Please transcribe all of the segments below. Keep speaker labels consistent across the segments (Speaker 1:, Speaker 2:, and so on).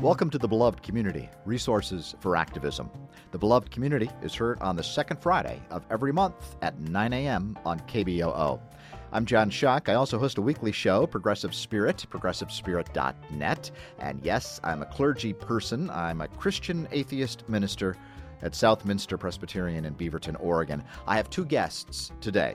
Speaker 1: Welcome to the Beloved Community Resources for Activism. The Beloved Community is heard on the second Friday of every month at 9 a.m. on KBOO. I'm John Shuck. I also host a weekly show, Progressive Spirit, progressivespirit.net. And yes, I'm a clergy person. I'm a Christian atheist minister at Southminster Presbyterian in Beaverton, Oregon. I have two guests today.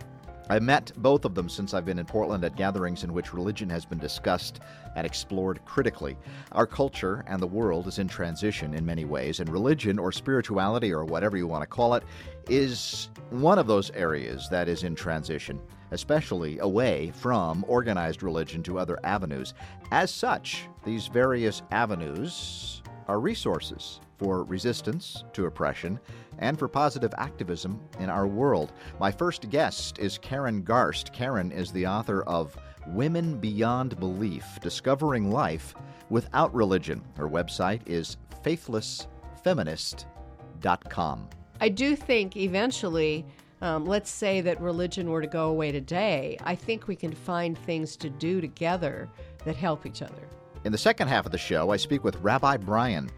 Speaker 1: I met both of them since I've been in Portland at gatherings in which religion has been discussed and explored critically. Our culture and the world is in transition in many ways, and religion or spirituality or whatever you want to call it is one of those areas that is in transition, especially away from organized religion to other avenues. As such, these various avenues are resources for resistance to oppression and for positive activism in our world. My first guest is Karen Garst. Karen is the author of Women Beyond Belief Discovering Life Without Religion. Her website is faithlessfeminist.com.
Speaker 2: I do think eventually, um, let's say that religion were to go away today, I think we can find things to do together that help each other.
Speaker 1: In the second half of the show, I speak with Rabbi Brian.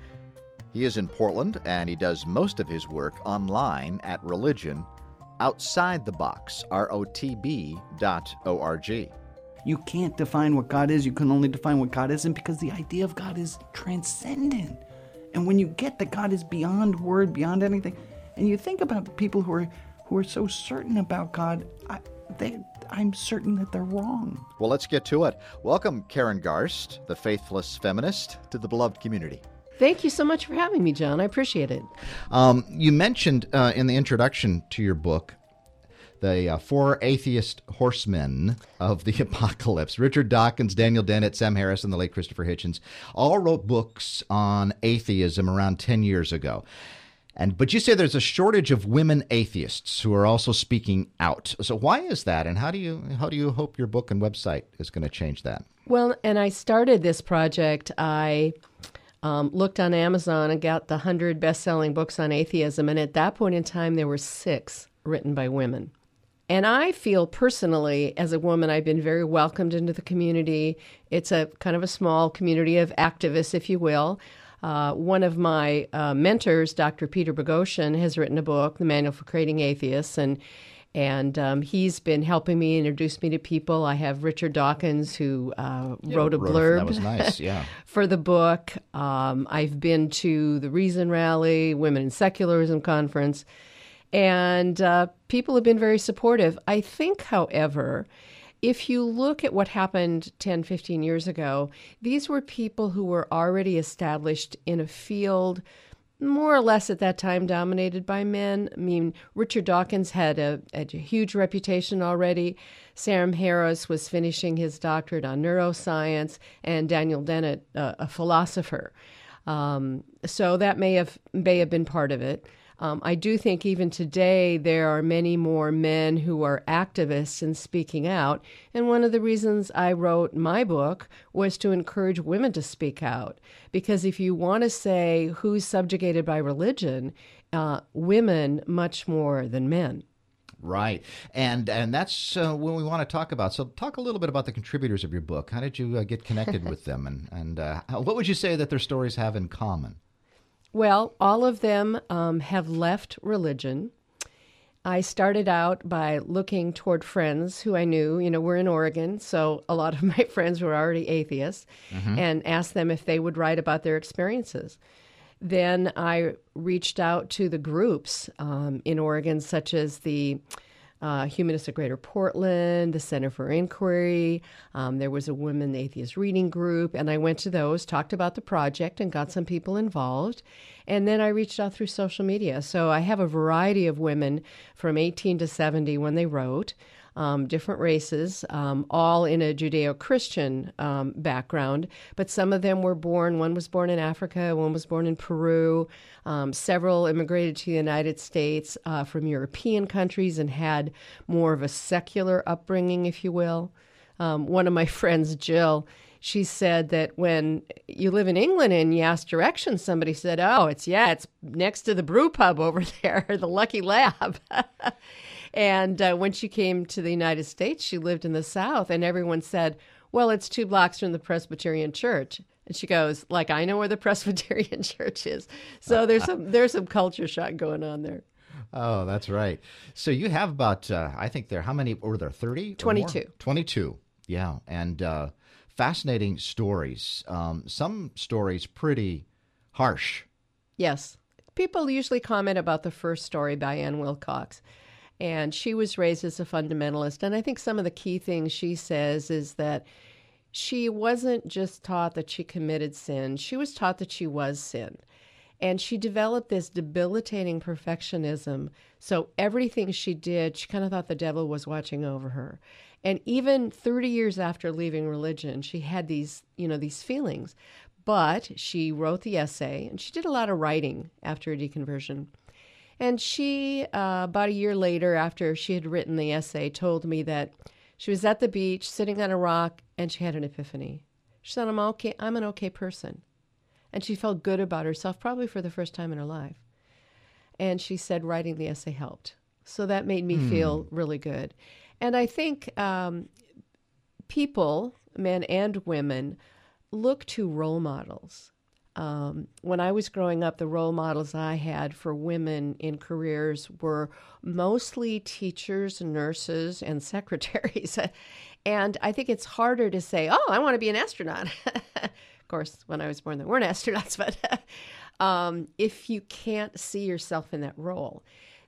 Speaker 1: He is in Portland and he does most of his work online at religion outside the box, R-O-T-B dot O-R-G.
Speaker 3: You can't define what God is. You can only define what God isn't because the idea of God is transcendent. And when you get that God is beyond word, beyond anything, and you think about the people who are who are so certain about God, I, they, I'm certain that they're wrong.
Speaker 1: Well, let's get to it. Welcome, Karen Garst, the faithless feminist, to the beloved community.
Speaker 2: Thank you so much for having me, John. I appreciate it.
Speaker 1: Um, you mentioned uh, in the introduction to your book the uh, four atheist horsemen of the apocalypse Richard Dawkins, Daniel Dennett, Sam Harris, and the late Christopher Hitchens all wrote books on atheism around 10 years ago. And but you say there's a shortage of women atheists who are also speaking out. So why is that and how do you how do you hope your book and website is going to change that?
Speaker 2: Well, and I started this project I um, looked on Amazon and got the 100 best selling books on atheism. And at that point in time, there were six written by women. And I feel personally, as a woman, I've been very welcomed into the community. It's a kind of a small community of activists, if you will. Uh, one of my uh, mentors, Dr. Peter Boghossian, has written a book, The Manual for Creating Atheists, and and um, he's been helping me introduce me to people. I have Richard Dawkins who uh, yeah, wrote a blurb.
Speaker 1: That was nice, yeah.
Speaker 2: for the book, um, I've been to the Reason Rally, Women in Secularism Conference, and uh, people have been very supportive. I think, however, if you look at what happened 10, 15 years ago, these were people who were already established in a field more or less at that time dominated by men. I mean, Richard Dawkins had a, a huge reputation already. Sam Harris was finishing his doctorate on neuroscience, and Daniel Dennett, uh, a philosopher. Um, so that may have may have been part of it. Um, I do think even today there are many more men who are activists and speaking out. And one of the reasons I wrote my book was to encourage women to speak out. Because if you want to say who's subjugated by religion, uh, women much more than men.
Speaker 1: Right, and and that's uh, what we want to talk about. So, talk a little bit about the contributors of your book. How did you uh, get connected with them, and and uh, what would you say that their stories have in common?
Speaker 2: Well, all of them um, have left religion. I started out by looking toward friends who I knew, you know, we're in Oregon, so a lot of my friends were already atheists, mm-hmm. and asked them if they would write about their experiences. Then I reached out to the groups um, in Oregon, such as the uh, Humanists of Greater Portland, the Center for Inquiry. Um, there was a women atheist reading group, and I went to those, talked about the project, and got some people involved. And then I reached out through social media. So I have a variety of women from 18 to 70 when they wrote um, different races, um, all in a Judeo Christian um, background. But some of them were born, one was born in Africa, one was born in Peru. Um, several immigrated to the United States uh, from European countries and had more of a secular upbringing, if you will. Um, one of my friends, Jill, she said that when you live in England and you ask directions, somebody said, "Oh, it's yeah, it's next to the brew pub over there, the Lucky Lab." And uh, when she came to the United States, she lived in the South, and everyone said, well, it's two blocks from the Presbyterian Church. And she goes, like I know where the Presbyterian church is. So there's some there's some culture shock going on there.
Speaker 1: Oh, that's right. So you have about uh, I think there how many were there 30?
Speaker 2: 22.
Speaker 1: 22. Yeah. And uh, fascinating stories. Um, some stories pretty harsh.
Speaker 2: Yes. People usually comment about the first story by Ann Wilcox. And she was raised as a fundamentalist. And I think some of the key things she says is that she wasn't just taught that she committed sin, she was taught that she was sin. And she developed this debilitating perfectionism. So everything she did, she kind of thought the devil was watching over her. And even 30 years after leaving religion, she had these, you know, these feelings. But she wrote the essay and she did a lot of writing after her deconversion. And she, uh, about a year later, after she had written the essay, told me that she was at the beach sitting on a rock and she had an epiphany. She said, I'm okay, I'm an okay person. And she felt good about herself, probably for the first time in her life. And she said writing the essay helped. So that made me feel really good. And I think um, people, men and women, look to role models. Um, when I was growing up, the role models I had for women in careers were mostly teachers, nurses, and secretaries. and I think it's harder to say, oh, I want to be an astronaut. of course, when I was born, there weren't astronauts, but um, if you can't see yourself in that role.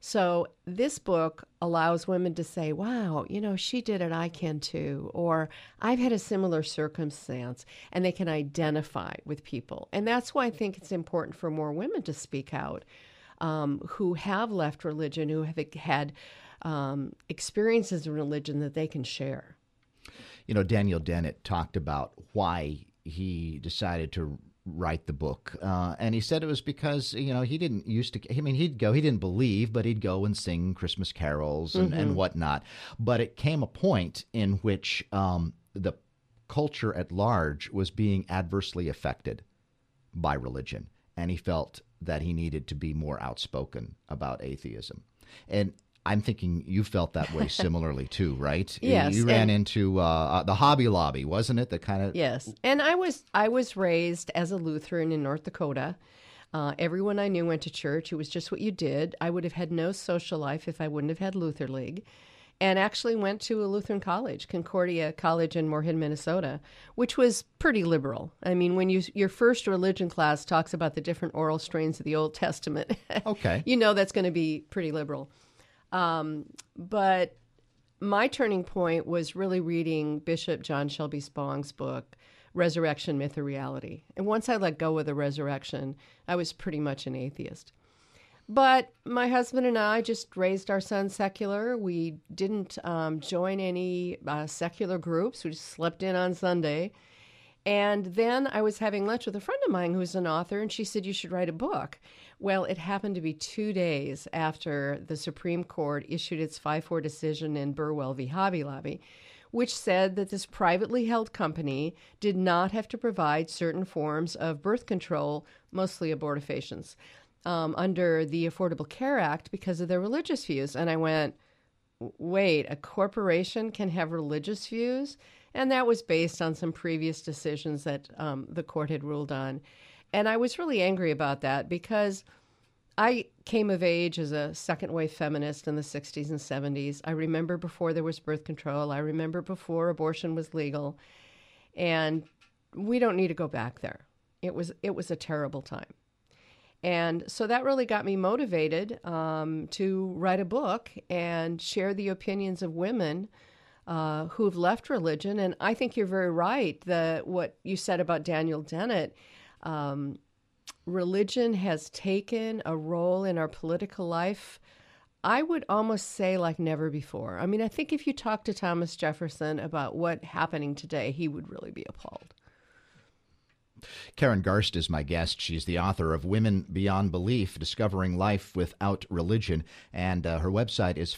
Speaker 2: So this book allows women to say, wow, you know, she did it, I can too. Or I've had a similar circumstance, and they can identify with people. And that's why I think it's important for more women to speak out um, who have left religion, who have had um, experiences in religion that they can share.
Speaker 1: You know, Daniel Dennett talked about why he decided to write the book. Uh, and he said it was because, you know, he didn't used to, I mean, he'd go, he didn't believe, but he'd go and sing Christmas carols and,
Speaker 2: Mm-hmm.
Speaker 1: and whatnot. But it came a point in which um, the culture at large was being adversely affected by religion. And he felt that he needed to be more outspoken about atheism. And I'm thinking you felt that way similarly too, right?
Speaker 2: Yes,
Speaker 1: You ran into uh, the Hobby Lobby, wasn't it? The kind of
Speaker 2: Yes, and I was I was raised as a Lutheran in North Dakota. Uh, everyone I knew went to church. It was just what you did. I would have had no social life if I wouldn't have had Luther League, and actually went to a Lutheran college, Concordia College in Moorhead, Minnesota, which was pretty liberal. I mean, when you your first religion class talks about the different oral strains of the Old Testament,
Speaker 1: Okay.
Speaker 2: you know that's going to be pretty liberal. Um, but my turning point was really reading Bishop John Shelby Spong's book, Resurrection Myth or Reality. And once I let go of the resurrection, I was pretty much an atheist. But my husband and I just raised our son secular. We didn't um, join any uh, secular groups. We just slept in on Sunday. And then I was having lunch with a friend of mine who's an author, and she said, You should write a book. Well, it happened to be two days after the Supreme Court issued its 5 4 decision in Burwell v. Hobby Lobby, which said that this privately held company did not have to provide certain forms of birth control, mostly abortifacients, um, under the Affordable Care Act because of their religious views. And I went, wait, a corporation can have religious views? And that was based on some previous decisions that um, the court had ruled on. And I was really angry about that because I came of age as a second wave feminist in the 60s and 70s. I remember before there was birth control, I remember before abortion was legal. And we don't need to go back there. It was, it was a terrible time. And so that really got me motivated um, to write a book and share the opinions of women uh, who have left religion. And I think you're very right. The what you said about Daniel Dennett, um, religion has taken a role in our political life. I would almost say like never before. I mean, I think if you talk to Thomas Jefferson about what happening today, he would really be appalled.
Speaker 1: Karen Garst is my guest. She's the author of Women Beyond Belief Discovering Life Without Religion, and uh, her website is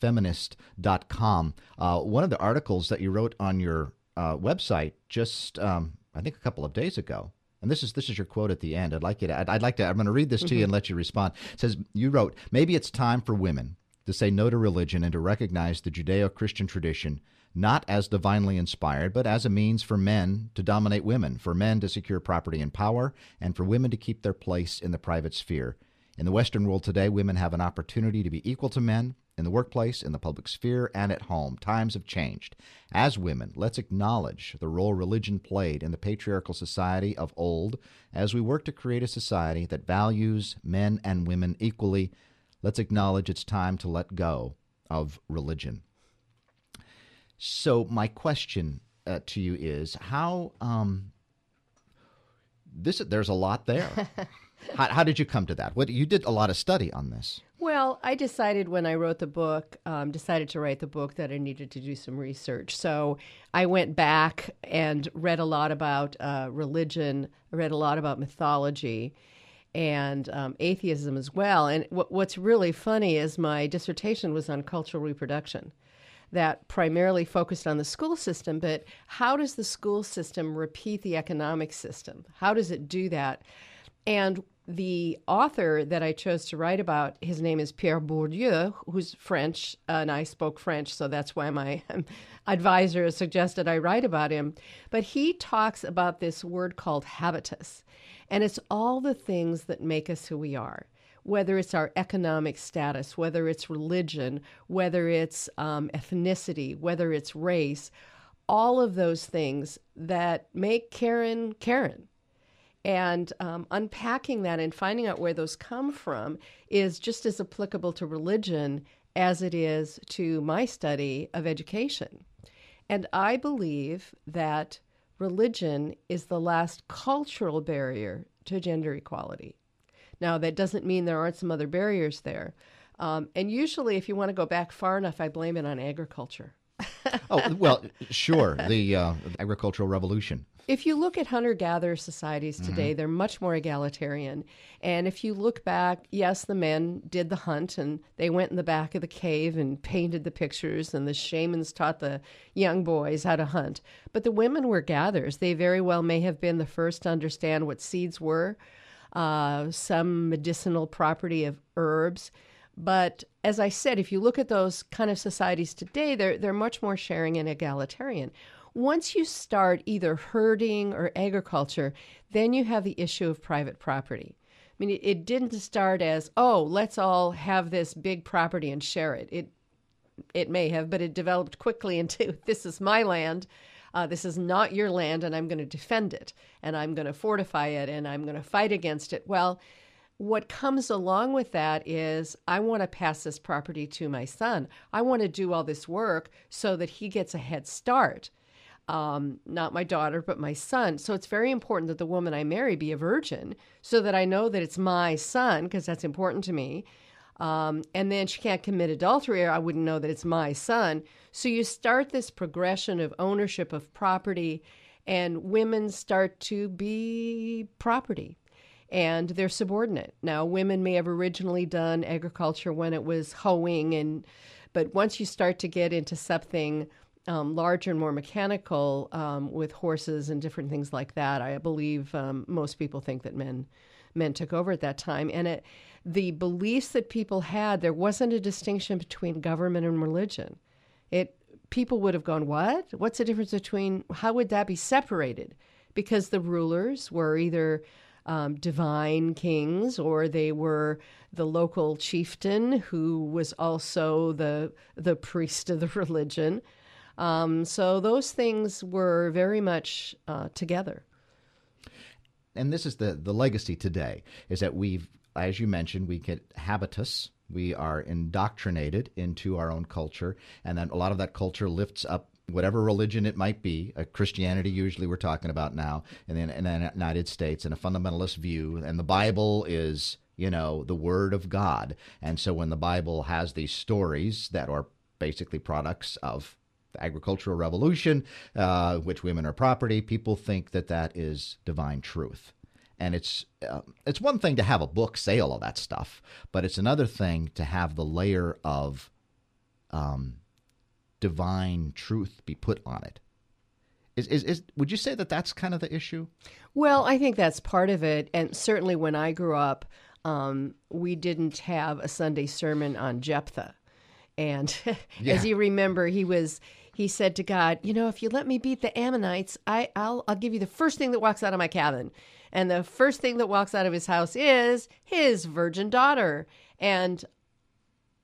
Speaker 1: faithlessfeminist.com. Uh, one of the articles that you wrote on your uh, website just, um, I think, a couple of days ago. And this is this is your quote at the end. I'd like you to. I'd, I'd like to. I'm going to read this to you and let you respond. It says you wrote, "Maybe it's time for women to say no to religion and to recognize the Judeo-Christian tradition not as divinely inspired, but as a means for men to dominate women, for men to secure property and power, and for women to keep their place in the private sphere. In the Western world today, women have an opportunity to be equal to men in the workplace, in the public sphere, and at home. Times have changed. As women, let's acknowledge the role religion played in the patriarchal society of old as we work to create a society that values men and women equally. Let's acknowledge it's time to let go of religion. So, my question uh, to you is how um, this there's a lot there. how, how, did you come to that? What you did a lot of study on this.
Speaker 2: Well, I decided when I wrote the book, um, decided to write the book that I needed to do some research. So I went back and read a lot about uh, religion, read a lot about mythology, and um, atheism as well. And w- what's really funny is my dissertation was on cultural reproduction that primarily focused on the school system, but how does the school system repeat the economic system? How does it do that? And the author that I chose to write about, his name is Pierre Bourdieu, who's French, uh, and I spoke French, so that's why my advisor suggested I write about him. But he talks about this word called habitus, and it's all the things that make us who we are. Whether it's our economic status, whether it's religion, whether it's um, ethnicity, whether it's race, all of those things that make Karen Karen and um, unpacking that and finding out where those come from is just as applicable to religion as it is to my study of education. And I believe that religion is the last cultural barrier to gender equality. Now, that doesn't mean there aren't some other barriers there. Um, and usually, if you want to go back far enough, I blame it on agriculture.
Speaker 1: oh, well, sure. The uh, agricultural revolution.
Speaker 2: If you look at hunter gatherer societies today, mm-hmm. they're much more egalitarian. And if you look back, yes, the men did the hunt and they went in the back of the cave and painted the pictures, and the shamans taught the young boys how to hunt. But the women were gatherers. They very well may have been the first to understand what seeds were, uh, some medicinal property of herbs. But as I said, if you look at those kind of societies today, they're, they're much more sharing and egalitarian. Once you start either herding or agriculture, then you have the issue of private property. I mean, it, didn't start as, oh, let's all have this big property and share it. It it may have, but it developed quickly into this is my land. Uh, this is not your land, and I'm going to defend it, and I'm going to fortify it, and I'm going to fight against it. Well, what comes along with that is I want to pass this property to my son. I want to do all this work so that he gets a head start um, not my daughter, but my son. So it's very important that the woman I marry be a virgin so that I know that it's my son, because that's important to me. Um, and then she can't commit adultery, or I wouldn't know that it's my son. So you start this progression of ownership of property, and women start to be property and they're subordinate. Now, women may have originally done agriculture when it was hoeing, and but once you start to get into something um, larger and more mechanical um, with horses and different things like that. I believe um, most people think that men men took over at that time, and it, the beliefs that people had, there wasn't a distinction between government and religion. It people would have gone, "What? What's the difference between? How would that be separated?" Because the rulers were either um, divine kings, or they were the local chieftain who was also the the priest of the religion. Um, so those things were very much uh, together.
Speaker 1: And this is the, the legacy today is that we've, as you mentioned, we get habitus. We are indoctrinated into our own culture, and then a lot of that culture lifts up whatever religion it might be, a Christianity usually we're talking about now, and then in the United States, and a fundamentalist view, and the Bible is you know the Word of God, and so when the Bible has these stories that are basically products of the agricultural revolution, uh, which women are property, people think that that is divine truth. And it's uh, it's one thing to have a book say all of that stuff, but it's another thing to have the layer of um, divine truth be put on it. Is, is, is, would you say that that's kind of the issue?
Speaker 2: Well, I think that's part of it. And certainly when I grew up, um, we didn't have a Sunday sermon on Jephthah. And yeah. as you remember, he was he said to God, "You know, if you let me beat the Ammonites, I, I'll I'll give you the first thing that walks out of my cabin." And the first thing that walks out of his house is his virgin daughter. And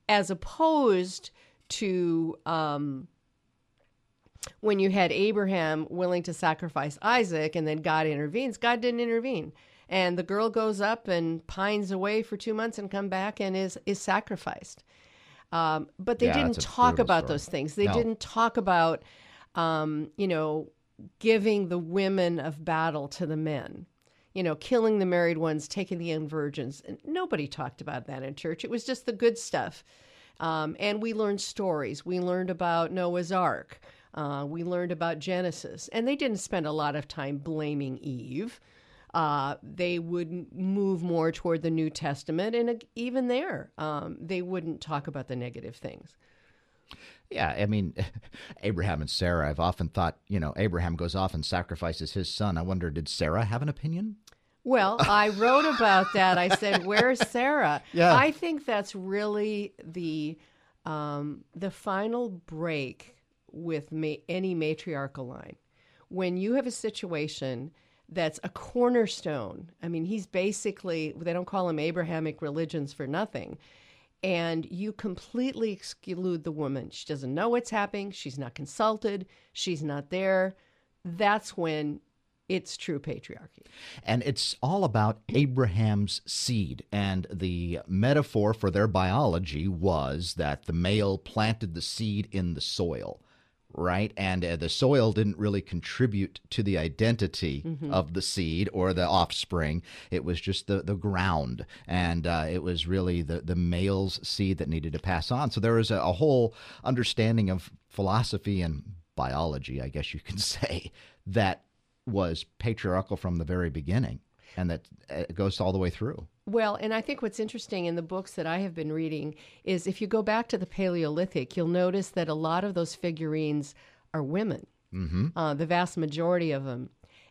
Speaker 2: as opposed to um, when you had Abraham willing to sacrifice Isaac and then God intervenes, God didn't intervene. And the girl goes up and pines away for two months and come back and is is sacrificed. Um, but they
Speaker 1: Yeah,
Speaker 2: didn't talk about
Speaker 1: story.
Speaker 2: those things. They
Speaker 1: No.
Speaker 2: didn't talk about, um, you know, giving the women of battle to the men. You know, killing the married ones, taking the young virgins. And Nobody talked about that in church. It was just the good stuff. Um, and we learned stories. We learned about Noah's Ark. Uh, we learned about Genesis. And they didn't spend a lot of time blaming Eve. Uh, they would move more toward the New Testament. And even there, um, they wouldn't talk about the negative things.
Speaker 1: Yeah, I mean, Abraham and Sarah. I've often thought, you know, Abraham goes off and sacrifices his son. I wonder, did Sarah have an opinion?
Speaker 2: Well, I wrote about that. I said, "Where's Sarah?"
Speaker 1: Yeah.
Speaker 2: I think that's really the um, the final break with ma- any matriarchal line. When you have a situation that's a cornerstone. I mean, he's basically they don't call him Abrahamic religions for nothing. And you completely exclude the woman. She doesn't know what's happening. She's not consulted. She's not there. That's when it's true patriarchy.
Speaker 1: And it's all about Abraham's seed. And the metaphor for their biology was that the male planted the seed in the soil, right? And uh, the soil didn't really contribute to the identity of the seed or the offspring. It was just the, the ground. And uh, it was really the, the male's seed that needed to pass on. So there was a, a whole understanding of philosophy and biology, I guess you can say, that was patriarchal from the very beginning and that uh, goes all the way through.
Speaker 2: Well, and I think what's interesting in the books that I have been reading is if you go back to the Paleolithic, you'll notice that a lot of those figurines are women, mm-hmm. uh, the vast majority of them.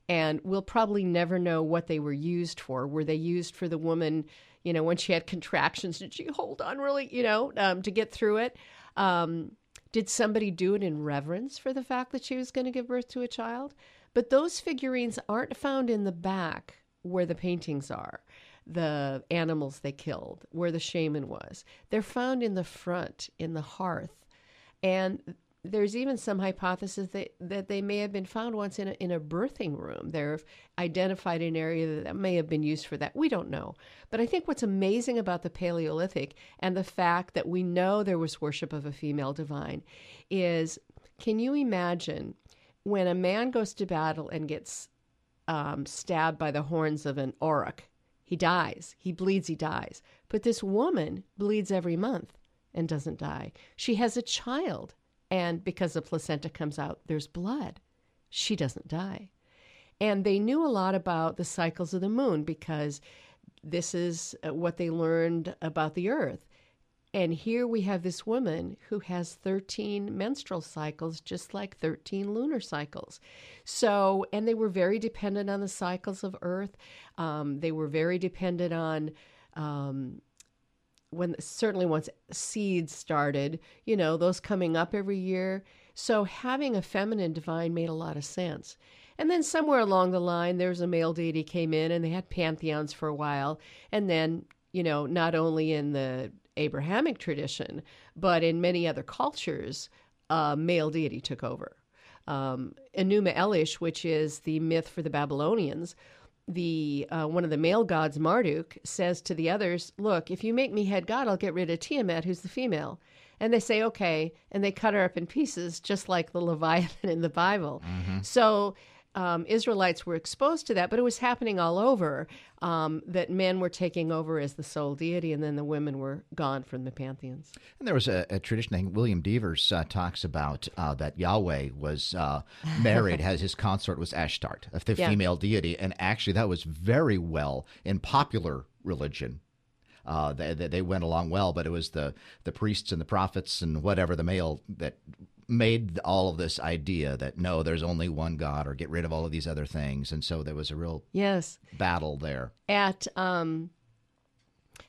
Speaker 2: And we'll probably never know what they were used for. Were they used for the woman, you know, when she had contractions? Did she hold on really, you know, um, to get through it? Um, did somebody do it in reverence for the fact that she was going to give birth to a child? But those figurines aren't found in the back where the paintings are, the animals they killed, where the shaman was. They're found in the front, in the hearth. And there's even some hypothesis that, that they may have been found once in a, in a birthing room. They're identified an area that, that may have been used for that. We don't know. But I think what's amazing about the Paleolithic and the fact that we know there was worship of a female divine is can you imagine when a man goes to battle and gets um, stabbed by the horns of an auroch? He dies. He bleeds, he dies. But this woman bleeds every month and doesn't die. She has a child, and because the placenta comes out, there's blood. She doesn't die. And they knew a lot about the cycles of the moon because this is uh, what they learned about the earth. And here we have this woman who has 13 menstrual cycles, just like 13 lunar cycles. So, and they were very dependent on the cycles of Earth. Um, they were very dependent on, um, when certainly once seeds started, you know, those coming up every year. So having a feminine divine made a lot of sense. And then somewhere along the line, there's a male deity came in, and they had pantheons for a while. And then, you know, not only in the Abrahamic tradition, but in many other cultures, uh, male deity took over. Um, Enuma Elish, which is the myth for the Babylonians, the uh, one of the male gods, Marduk, says to the others, "Look, if you make me head god, I'll get rid of Tiamat, who's the female." And they say, "Okay," and they cut her up in pieces, just like the Leviathan in the Bible. So um, Israelites were exposed to that, but it was happening all over. Um, that men were taking over as the sole deity, and then the women were gone from the pantheons.
Speaker 1: And there was a, a tradition, I think William Devers uh, talks about uh, that Yahweh was uh, married, has his consort was Ashtart, a the
Speaker 2: Yeah.
Speaker 1: female deity. And actually, that was very well in popular religion. Uh, they, they they went along well, but it was the, the priests and the prophets and whatever, the male, that made all of this idea that no, there's only one God or get rid of all of these other things. And so there was a real
Speaker 2: Yes,
Speaker 1: battle there.
Speaker 2: at um,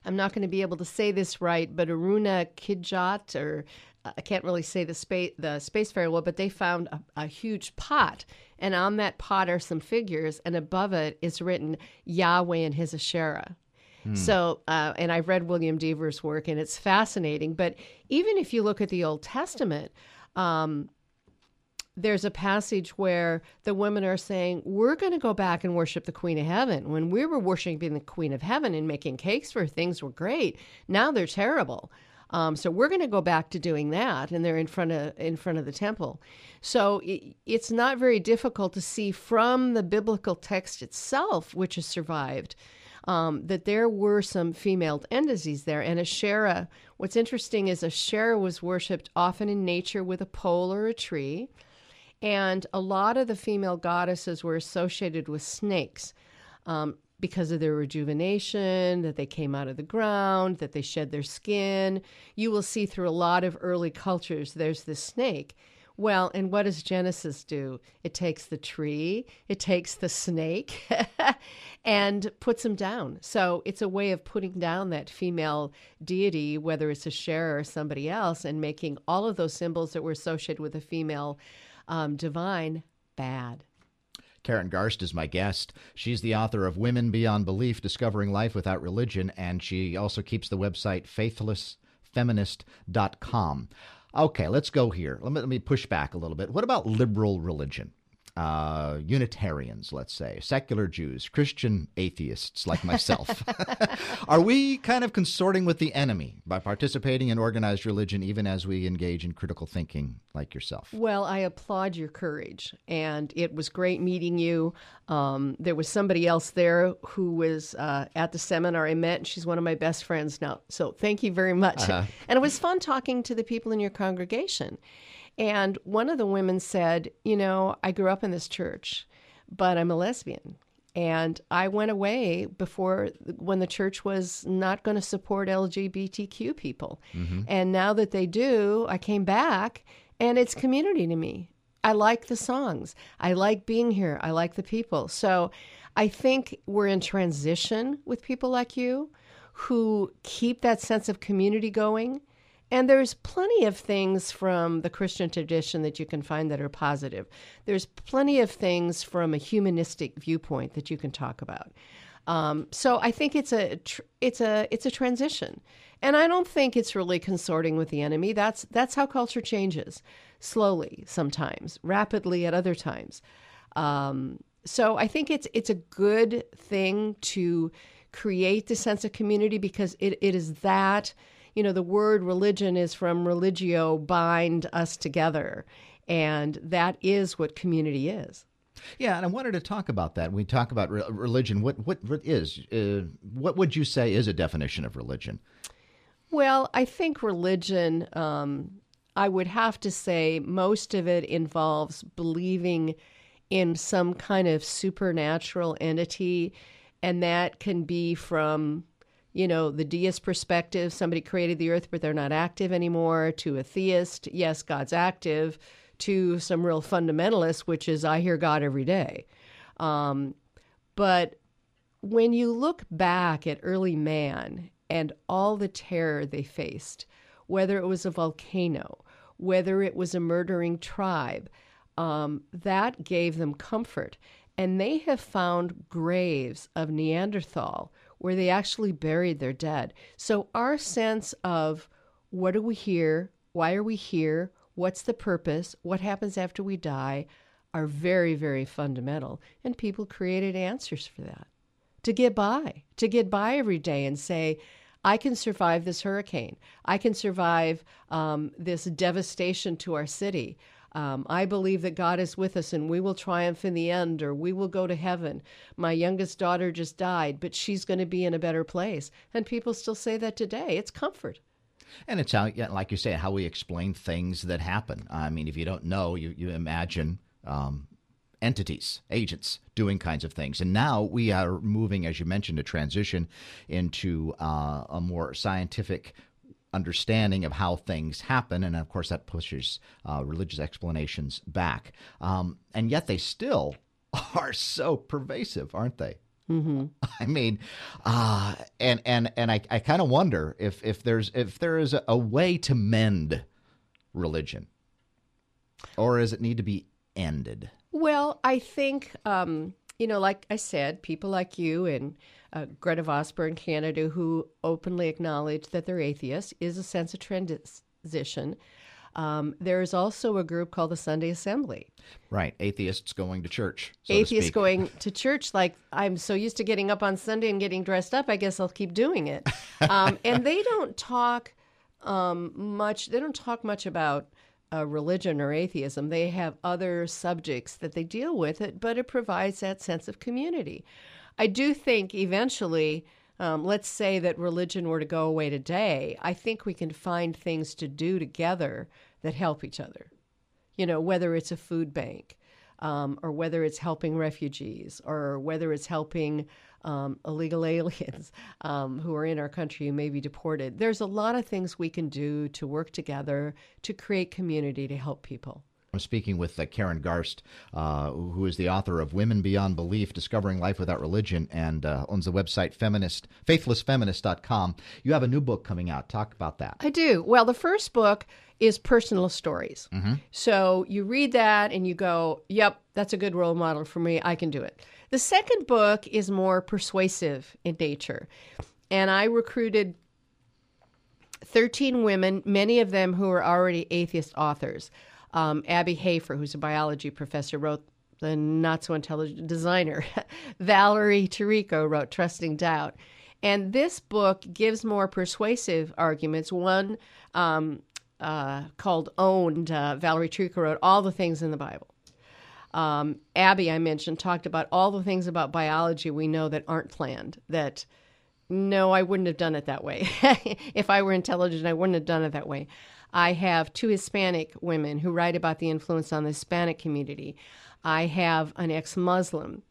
Speaker 2: I'm not going to be able to say this right, but Aruna Kidjat, or uh, I can't really say the space the spacefarer well, but they found a, a, huge pot, and on that pot are some figures, and above it is written Yahweh and His Asherah. Hmm. So, uh, and I've read William Dever's work, and it's fascinating. But even if you look at the Old Testament, um, there's a passage where the women are saying, We're going to go back and worship the Queen of Heaven. When we were worshiping the Queen of Heaven and making cakes for her, things were great. Now they're terrible. Um, so we're going to go back to doing that, and they're in front of in front of the temple. So it, it's not very difficult to see from the biblical text itself, which has survived, um, that there were some female entities there. And Asherah, what's interesting is Asherah was worshipped often in nature with a pole or a tree. And a lot of the female goddesses were associated with snakes um, because of their rejuvenation, that they came out of the ground, that they shed their skin. You will see through a lot of early cultures, there's this snake. Well, and what does Genesis do? It takes the tree, it takes the snake, and puts them down. So it's a way of putting down that female deity, whether it's a Asherah or somebody else, and making all of those symbols that were associated with a female um, divine bad.
Speaker 1: Karen Garst is my guest. She's the author of Women Beyond Belief Discovering Life Without Religion, and she also keeps the website faithlessfeminist.com. Okay, let's go here. Let me, let me push back a little bit. What about liberal religion? Uh, Unitarians, let's say, secular Jews, Christian atheists like myself. Are we kind of consorting with the enemy by participating in organized religion even as we engage in critical thinking like yourself?
Speaker 2: Well, I applaud your courage, and it was great meeting you. Um, there was somebody else there who was uh, at the seminar I met, and she's one of my best friends now. So thank you very much. Uh-huh. And it was fun talking to the people in your congregation. And one of the women said, You know, I grew up in this church, but I'm a lesbian. And I went away before when the church was not going to support LGBTQ people. Mm-hmm. And now that they do, I came back and it's community to me. I like the songs. I like being here. I like the people. So I think we're in transition with people like you who keep that sense of community going and there's plenty of things from the Christian tradition that you can find that are positive. There's plenty of things from a humanistic viewpoint that you can talk about. Um, so I think it's a it's a it's a transition, and I don't think it's really consorting with the enemy. That's that's how culture changes, slowly sometimes, rapidly at other times. Um, so I think it's it's a good thing to create the sense of community because it, it is that you know, the word religion is from religio, bind us together. And that is what community is.
Speaker 1: Yeah, and I wanted to talk about that. When we talk about re- religion, what, what, what is, uh, what would you say is a definition of religion?
Speaker 2: Well, I think religion, um, I would have to say most of it involves believing in some kind of supernatural entity, and that can be from you know, the deist perspective, somebody created the earth, but they're not active anymore, to a theist, yes, God's active, to some real fundamentalist, which is, I hear God every day. Um, but when you look back at early man and all the terror they faced, whether it was a volcano, whether it was a murdering tribe, um, that gave them comfort. And they have found graves of Neanderthal where they actually buried their dead. So our sense of what are we here? Why are we here? What's the purpose? What happens after we die? Are very, very fundamental. And people created answers for that to get by, to get by every day and say, I can survive this hurricane. I can survive um, this devastation to our city. Um, I believe that God is with us and we will triumph in the end or we will go to heaven. My youngest daughter just died, but she's going to be in a better place. And people still say that today. It's comfort.
Speaker 1: And it's how, like you say, how we explain things that happen. I mean, if you don't know, you, you imagine um, entities, agents doing kinds of things. And now we are moving, as you mentioned, a transition into uh, a more scientific understanding of how things happen. And of course, that pushes uh, religious explanations back. Um, and yet they still are so pervasive, aren't they?
Speaker 2: Mm-hmm.
Speaker 1: I mean, uh, and and and I, I kind of wonder if if there's if there is a, a way to mend religion, or does it need to be ended?
Speaker 2: Well, I think, um, you know, like I said, people like you and uh, Gretta Vosper in Canada who openly acknowledge that they're atheists is a sense of transition. Um, there is also a group called the Sunday Assembly.
Speaker 1: Right, atheists going to church. So
Speaker 2: atheists
Speaker 1: to
Speaker 2: going to church. Like I'm so used to getting up on Sunday and getting dressed up. I guess I'll keep doing it. Um, and they don't talk um, much. They don't talk much about religion or atheism. They have other subjects that they deal with it, but it provides that sense of community. I do think eventually um, let's say that religion were to go away today, I think we can find things to do together that help each other. You know, whether it's a food bank, um, or whether it's helping refugees, or whether it's helping um, illegal aliens um, who are in our country who may be deported. There's a lot of things we can do to work together to create community to help people.
Speaker 1: I'm speaking with uh, Karen Garst, uh, who is the author of Women Beyond Belief Discovering Life Without Religion and uh, owns the website feminist, faithlessfeminist.com. You have a new book coming out. Talk about that.
Speaker 2: I do. Well, the first book is personal stories.
Speaker 1: Mm-hmm.
Speaker 2: So you read that and you go, yep, that's a good role model for me. I can do it. The second book is more persuasive in nature. And I recruited 13 women, many of them who are already atheist authors. Um, Abby Hafer, who's a biology professor, wrote The Not So Intelligent Designer. Valerie Tarico wrote Trusting Doubt. And this book gives more persuasive arguments. One um, uh, called Owned, uh, Valerie Tarico wrote All the Things in the Bible. Um, Abby, I mentioned, talked about all the things about biology we know that aren't planned, that no, I wouldn't have done it that way. if I were intelligent, I wouldn't have done it that way. I have two Hispanic women who write about the influence on the Hispanic community. I have an ex Muslim.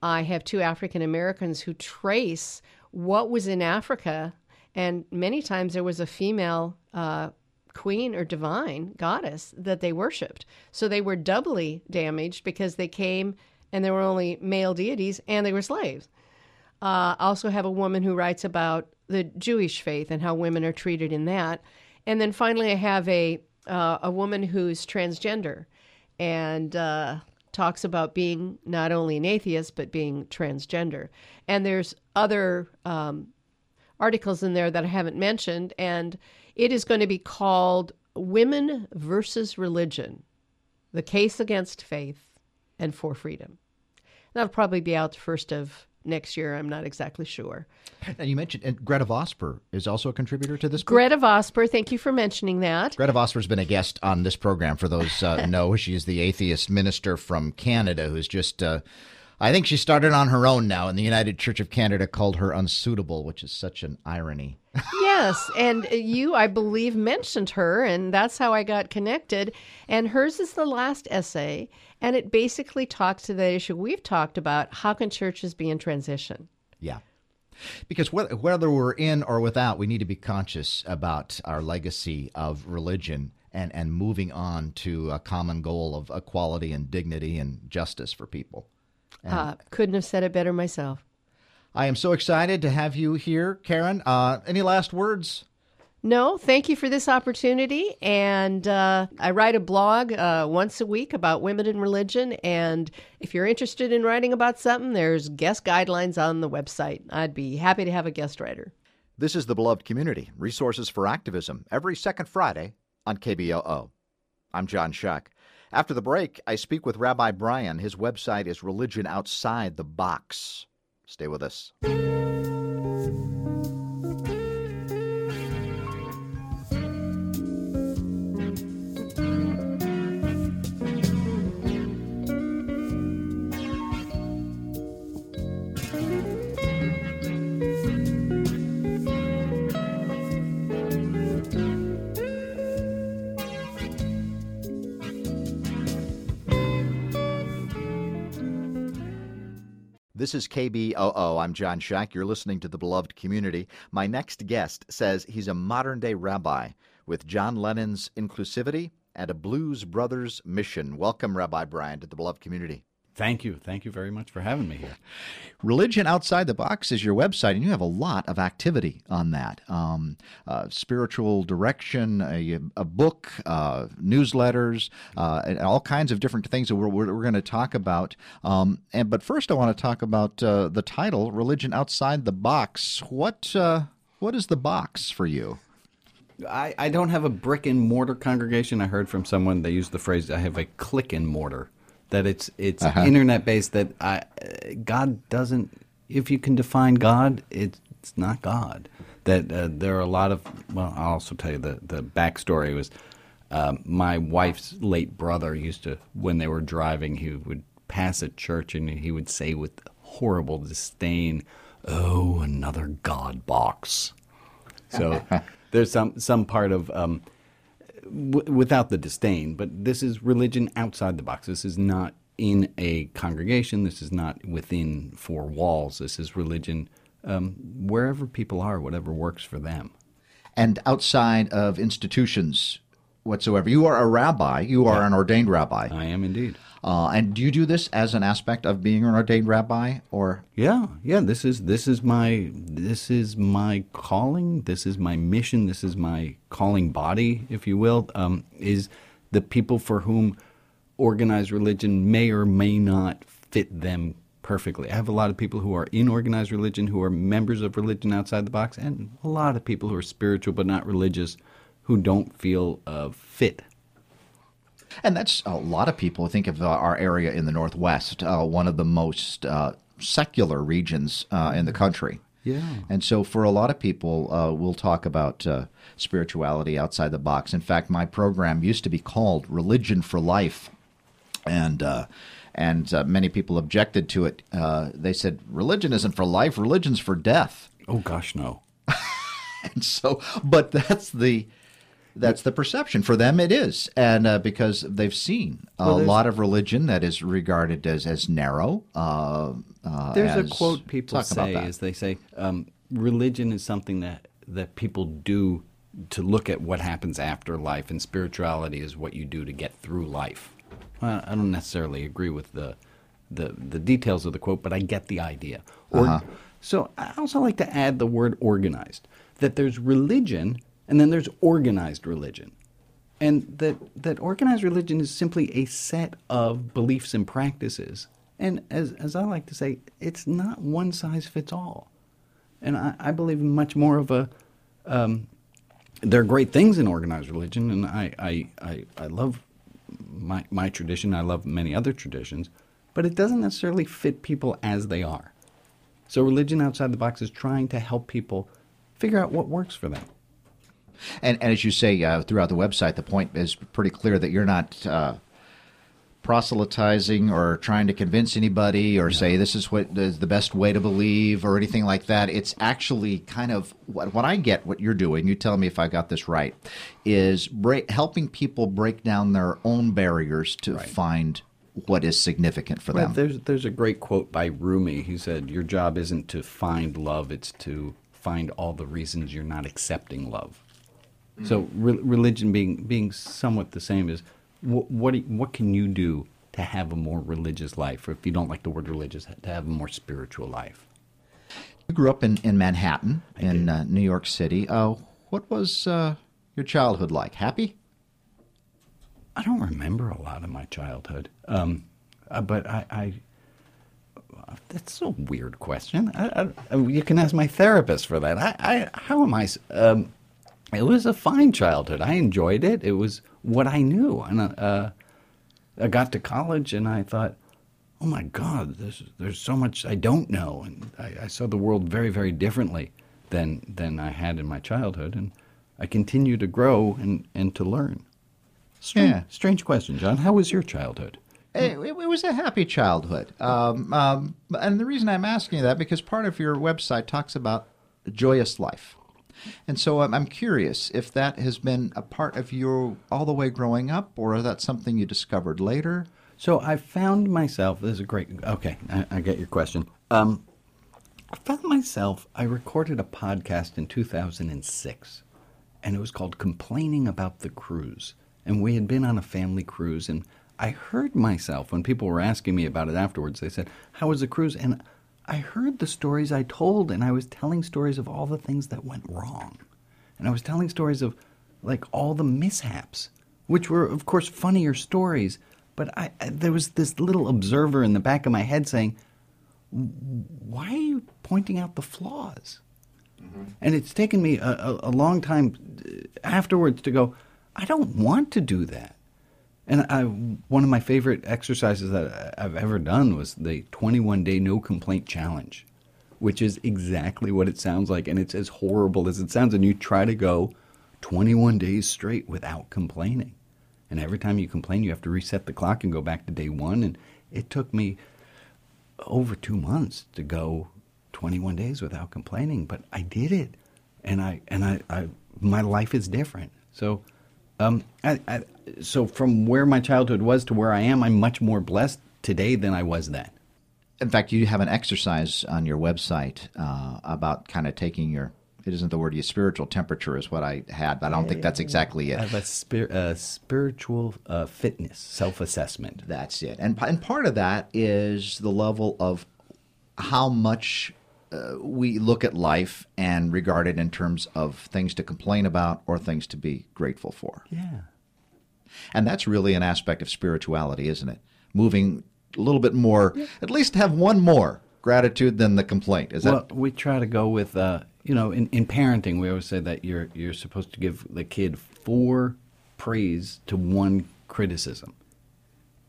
Speaker 2: I have two African Americans who trace what was in Africa. And many times there was a female uh, queen or divine goddess that they worshiped. So they were doubly damaged because they came and there were only male deities and they were slaves. Uh, also have a woman who writes about the Jewish faith and how women are treated in that. And then finally, I have a uh, a woman who's transgender, and uh, talks about being not only an atheist but being transgender. And there's other um, articles in there that I haven't mentioned, and it is going to be called "Women versus Religion: The Case Against Faith and for Freedom." That'll probably be out the first of next year. I'm not exactly sure.
Speaker 1: And you mentioned and Gretta Vosper is also a contributor to this book.
Speaker 2: Gretta Vosper, thank you for mentioning that.
Speaker 1: Gretta Vosper has been a guest on this program. For those uh, know, she's the atheist minister from Canada who's just. Uh, I think she started on her own now, and the United Church of Canada called her unsuitable, which is such an irony.
Speaker 2: yes, and you, I believe, mentioned her, and that's how I got connected. And hers is the last essay, and it basically talks to the issue we've talked about: how can churches be in transition?
Speaker 1: Yeah. Because whether we're in or without, we need to be conscious about our legacy of religion and, and moving on to a common goal of equality and dignity and justice for people.
Speaker 2: Uh, couldn't have said it better myself.
Speaker 1: I am so excited to have you here, Karen. Uh, any last words?
Speaker 2: No, thank you for this opportunity. And uh, I write a blog uh, once a week about women in religion. And if you're interested in writing about something, there's guest guidelines on the website. I'd be happy to have a guest writer.
Speaker 1: This is the Beloved Community Resources for Activism every second Friday on KBOO. I'm John Shuck. After the break, I speak with Rabbi Brian. His website is Religion Outside the Box. Stay with us. This is KBOO. I'm John Shuck. You're listening to The Beloved Community. My next guest says he's a modern day rabbi with John Lennon's inclusivity and a Blues Brothers mission. Welcome, Rabbi Brian, to The Beloved Community.
Speaker 3: Thank you. Thank you very much for having me here.
Speaker 1: Religion Outside the Box is your website, and you have a lot of activity on that um, uh, spiritual direction, a, a book, uh, newsletters, uh, all kinds of different things that we're, we're, we're going to talk about. Um, and But first, I want to talk about uh, the title, Religion Outside the Box. What, uh, what is the box for you?
Speaker 3: I, I don't have a brick and mortar congregation. I heard from someone they used the phrase I have a click and mortar. That it's it's
Speaker 1: Uh-huh.
Speaker 3: internet based. That I God doesn't. If you can define God, it's not God. That uh, there are a lot of. Well, I'll also tell you the the backstory was. Um, my wife's late brother used to, when they were driving, he would pass a church and he would say with horrible disdain, "Oh, another God box." So there's some some part of um, w- without the disdain, but this is religion outside the box. This is not in a congregation. This is not within four walls. This is religion um, wherever people are, whatever works for them.
Speaker 1: And outside of institutions whatsoever. You are a rabbi, you are an ordained rabbi.
Speaker 3: I am indeed.
Speaker 1: Uh, and do you do this as an aspect of being an ordained rabbi, or
Speaker 3: Yeah, yeah. This is this is my this is my calling. This is my mission. This is my calling body, if you will. Um, is the people for whom organized religion may or may not fit them perfectly. I have a lot of people who are in organized religion who are members of religion outside the box, and a lot of people who are spiritual but not religious who don't feel uh, fit
Speaker 1: And that's a lot of people think of our area in the Northwest, uh, one of the most uh, secular regions uh, in the country.
Speaker 3: Yeah.
Speaker 1: And so, for a lot of people, uh, we'll talk about uh, spirituality outside the box. In fact, my program used to be called Religion for Life, and uh, and uh, many people objected to it. Uh, they said, "Religion isn't for life; religion's for death."
Speaker 3: Oh gosh, no.
Speaker 1: And so, but that's the that's the perception for them. It is, and uh, because they've seen a
Speaker 3: Well, there's-
Speaker 1: lot of religion that is regarded as as narrow. Uh, uh,
Speaker 3: There's
Speaker 1: as-
Speaker 3: a quote people say is they say um, religion is something that that people do to look at what happens after life, and spirituality is what you do to get through life. Well, I don't necessarily agree with the the the details of the quote, but I get the idea. Or,
Speaker 1: Uh-huh.
Speaker 3: So I also like to add the word organized. That there's religion, and then there's organized religion and that that organized religion is simply a set of beliefs and practices. And as as I like to say, it's not one size fits all. And I, I believe much more of a. Um, there are great things in organized religion, and I I, I, I love my my tradition. I love many other traditions, but it doesn't necessarily fit people as they are. So religion outside the box is trying to help people figure out what works for them.
Speaker 1: And, and as you say uh, throughout the website, the point is pretty clear that you're not uh, proselytizing or trying to convince anybody or say this is what is the best way to believe or anything like that. It's actually kind of what, what I get. What you're doing, you tell me if I got this right, is break, helping people break down their own barriers to find what is significant for
Speaker 3: Well,
Speaker 1: them.
Speaker 3: there's there's a great quote by Rumi. He said, "Your job isn't to find love; it's to find all the reasons you're not accepting love." So, re- religion being being somewhat the same is wh- what what can you do to have a more religious life, or if you don't like the word religious, to have a more spiritual life?
Speaker 1: You grew up in, in Manhattan, in uh, New York City. Uh, what was uh, your childhood like? Happy?
Speaker 3: I don't remember a lot of my childhood, um, uh, but I, I. That's a weird question. I, I, you can ask my therapist for that. I, I how am I? Um, it was a fine childhood. I enjoyed it. It was what I knew, and uh, I got to college, and I thought, "Oh my God, there's there's so much I don't know," and I, I saw the world very, very differently than than I had in my childhood, and I continue to grow and and to learn. Strange,
Speaker 1: Yeah.
Speaker 3: strange question, John. How was your childhood?
Speaker 1: It, it, it was a happy childhood. Um, um, and the reason I'm asking you that because part of your website talks about a joyous life. And so I'm, curious if that has been a part of your all the way growing up, or is that something you discovered later?
Speaker 3: So I found myself. This is a great. Okay, I, I get your question. Um, I found myself. I recorded a podcast in 2006, and it was called "Complaining About the Cruise." And we had been on a family cruise, and I heard myself when people were asking me about it afterwards. They said, "How was the cruise?" And I heard the stories I told, and I was telling stories of all the things that went wrong, and I was telling stories of like all the mishaps, which were, of course, funnier stories. But I, I there was this little observer in the back of my head saying, "Why are you pointing out the flaws?" Mm-hmm. And it's taken me a, a, a long time afterwards to go, I don't want to do that. And I, one of my favorite exercises that I've ever done was the 21 day no complaint challenge, which is exactly what it sounds like. And it's as horrible as it sounds. And you try to go 21 days straight without complaining. And every time you complain, you have to reset the clock and go back to day one. And it took me over two months to go 21 days without complaining, but I did it. And I, and I, I my life is different. So, um, I, I, so from where my childhood was to where I am, I'm much more blessed today than I was then.
Speaker 1: In fact, you have an exercise on your website uh, about kind of taking your it isn't the word your spiritual temperature is what I had, but I don't think that's exactly it.
Speaker 3: I have a spir- uh, spiritual uh, fitness self assessment.
Speaker 1: That's it, and and part of that is the level of how much uh, we look at life and regard it in terms of things to complain about or things to be grateful for.
Speaker 3: Yeah.
Speaker 1: And that's really an aspect of spirituality, isn't it? Moving a little bit more, yeah. at least have one more gratitude than the complaint. Is
Speaker 3: well,
Speaker 1: that?
Speaker 3: we try to go with, uh, you know, in, in parenting, we always say that you're you're supposed to give the kid four praise to one criticism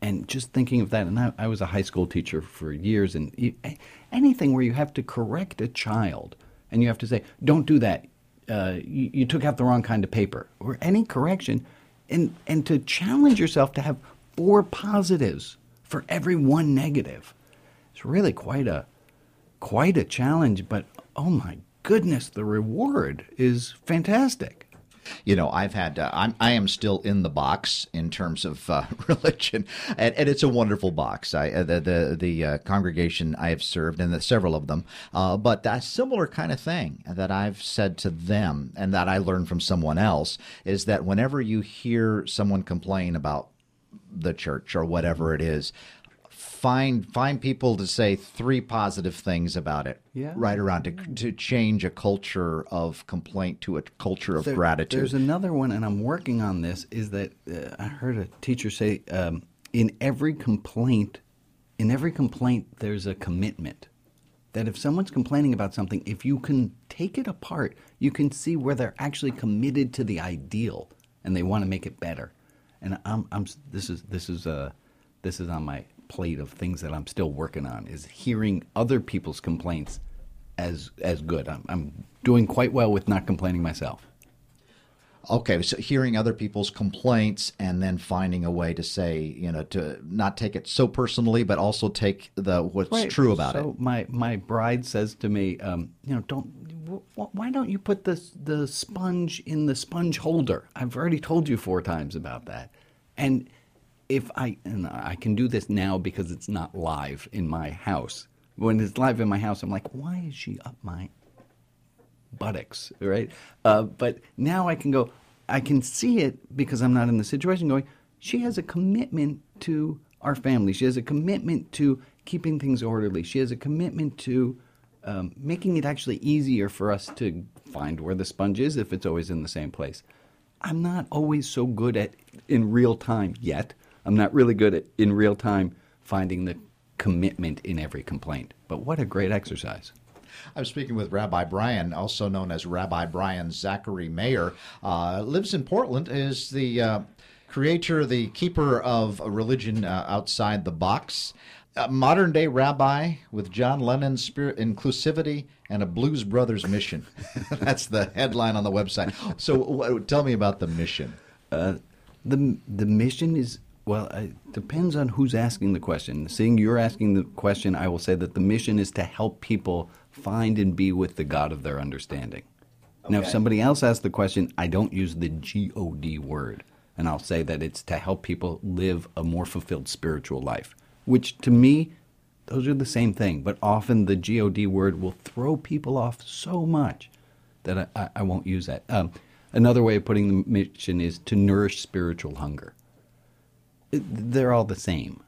Speaker 3: and just thinking of that, and I, I, was a high school teacher for years, and anything where you have to correct a child and you have to say, "Don't do that," uh, you, you, took out the wrong kind of paper, or any correction, and and to challenge yourself to have four positives for every one negative, it's really quite a quite a challenge. But oh my goodness, the reward is fantastic
Speaker 1: you know, I've had, uh, I'm, I am still in the box in terms of uh, religion, and, and, it's a wonderful box. I, uh, the the, the uh, congregation I have served, and the, several of them, uh, but a similar kind of thing that I've said to them, and that I learned from someone else, is that whenever you hear someone complain about the church or whatever it is, find find people to say three positive things about it
Speaker 3: yeah.
Speaker 1: right around to, to change a culture of complaint to a culture of
Speaker 3: there,
Speaker 1: gratitude.
Speaker 3: there's another one and i'm working on this is that uh, i heard a teacher say um, in every complaint in every complaint there's a commitment. That if someone's complaining about something if you can take it apart you can see where they're actually committed to the ideal and they want to make it better. And i'm, I'm this is this is uh this is on my plate of things that I'm still working on is hearing other people's complaints as as good. I'm, I'm doing quite well with not complaining myself.
Speaker 1: Okay, so hearing other people's complaints and then finding a way to say, you know, to not take it so personally, but also take the what's
Speaker 3: right.
Speaker 1: true about
Speaker 3: so
Speaker 1: it.
Speaker 3: my my bride says to me, um, you know, don't. Why don't you put the the sponge in the sponge holder? I've already told you four times about that, and if I and I can do this now because it's not live in my house. When it's live in my house, I'm like, why is she up my buttocks, right? Uh, but now I can go. I can see it because I'm not in the situation. Going, she has a commitment to our family. She has a commitment to keeping things orderly. She has a commitment to um, making it actually easier for us to find where the sponge is if it's always in the same place. I'm not always so good at in real time yet I'm not really good at in real time finding the commitment in every complaint. But what a great exercise.
Speaker 1: I'm speaking with Rabbi Brian, also known as Rabbi Brian Zachary Mayer. Uh, lives in Portland, is the uh, creator, the keeper of a religion uh, outside the box. A modern day rabbi with John Lennon's spirit inclusivity and a Blues Brothers mission. That's the headline on the website. So, tell me about the mission.
Speaker 3: Uh, the the mission is well, it depends on who's asking the question. Seeing you're asking the question, I will say that the mission is to help people find and be with the God of their understanding. Okay. Now, if somebody else asks the question, I don't use the G O D word, and I'll say that it's to help people live a more fulfilled spiritual life, which to me, those are the same thing. But often the G O D word will throw people off so much that I, I, I won't use that. Um, another way of putting the mission is to nourish spiritual hunger they're all the same,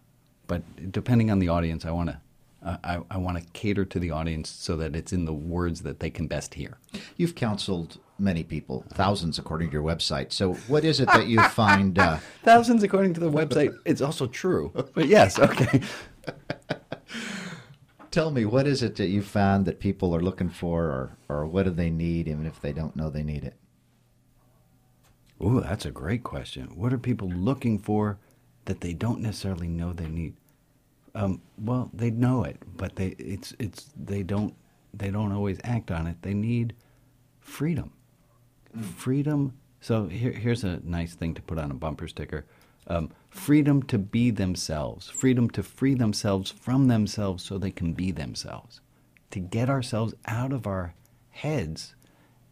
Speaker 3: but depending on the audience, I want to. Uh, I, I want to cater to the audience so that it's in the words that they can best hear.
Speaker 1: You've counseled many people, thousands according to your website. So, what is it that you find? Uh,
Speaker 3: Thousands according to the website. It's also true. But yes, okay.
Speaker 1: tell me, what is it that you found that people are looking for, or, or what do they need, even if they don't know they need it?
Speaker 3: Ooh, that's a great question. What are people looking for that they don't necessarily know they need? Um, well, they know it, but they it's it's they don't they don't always act on it. They need freedom, freedom. So here, here's a nice thing to put on a bumper sticker: um, freedom to be themselves, freedom to free themselves from themselves so they can be themselves, to get ourselves out of our heads,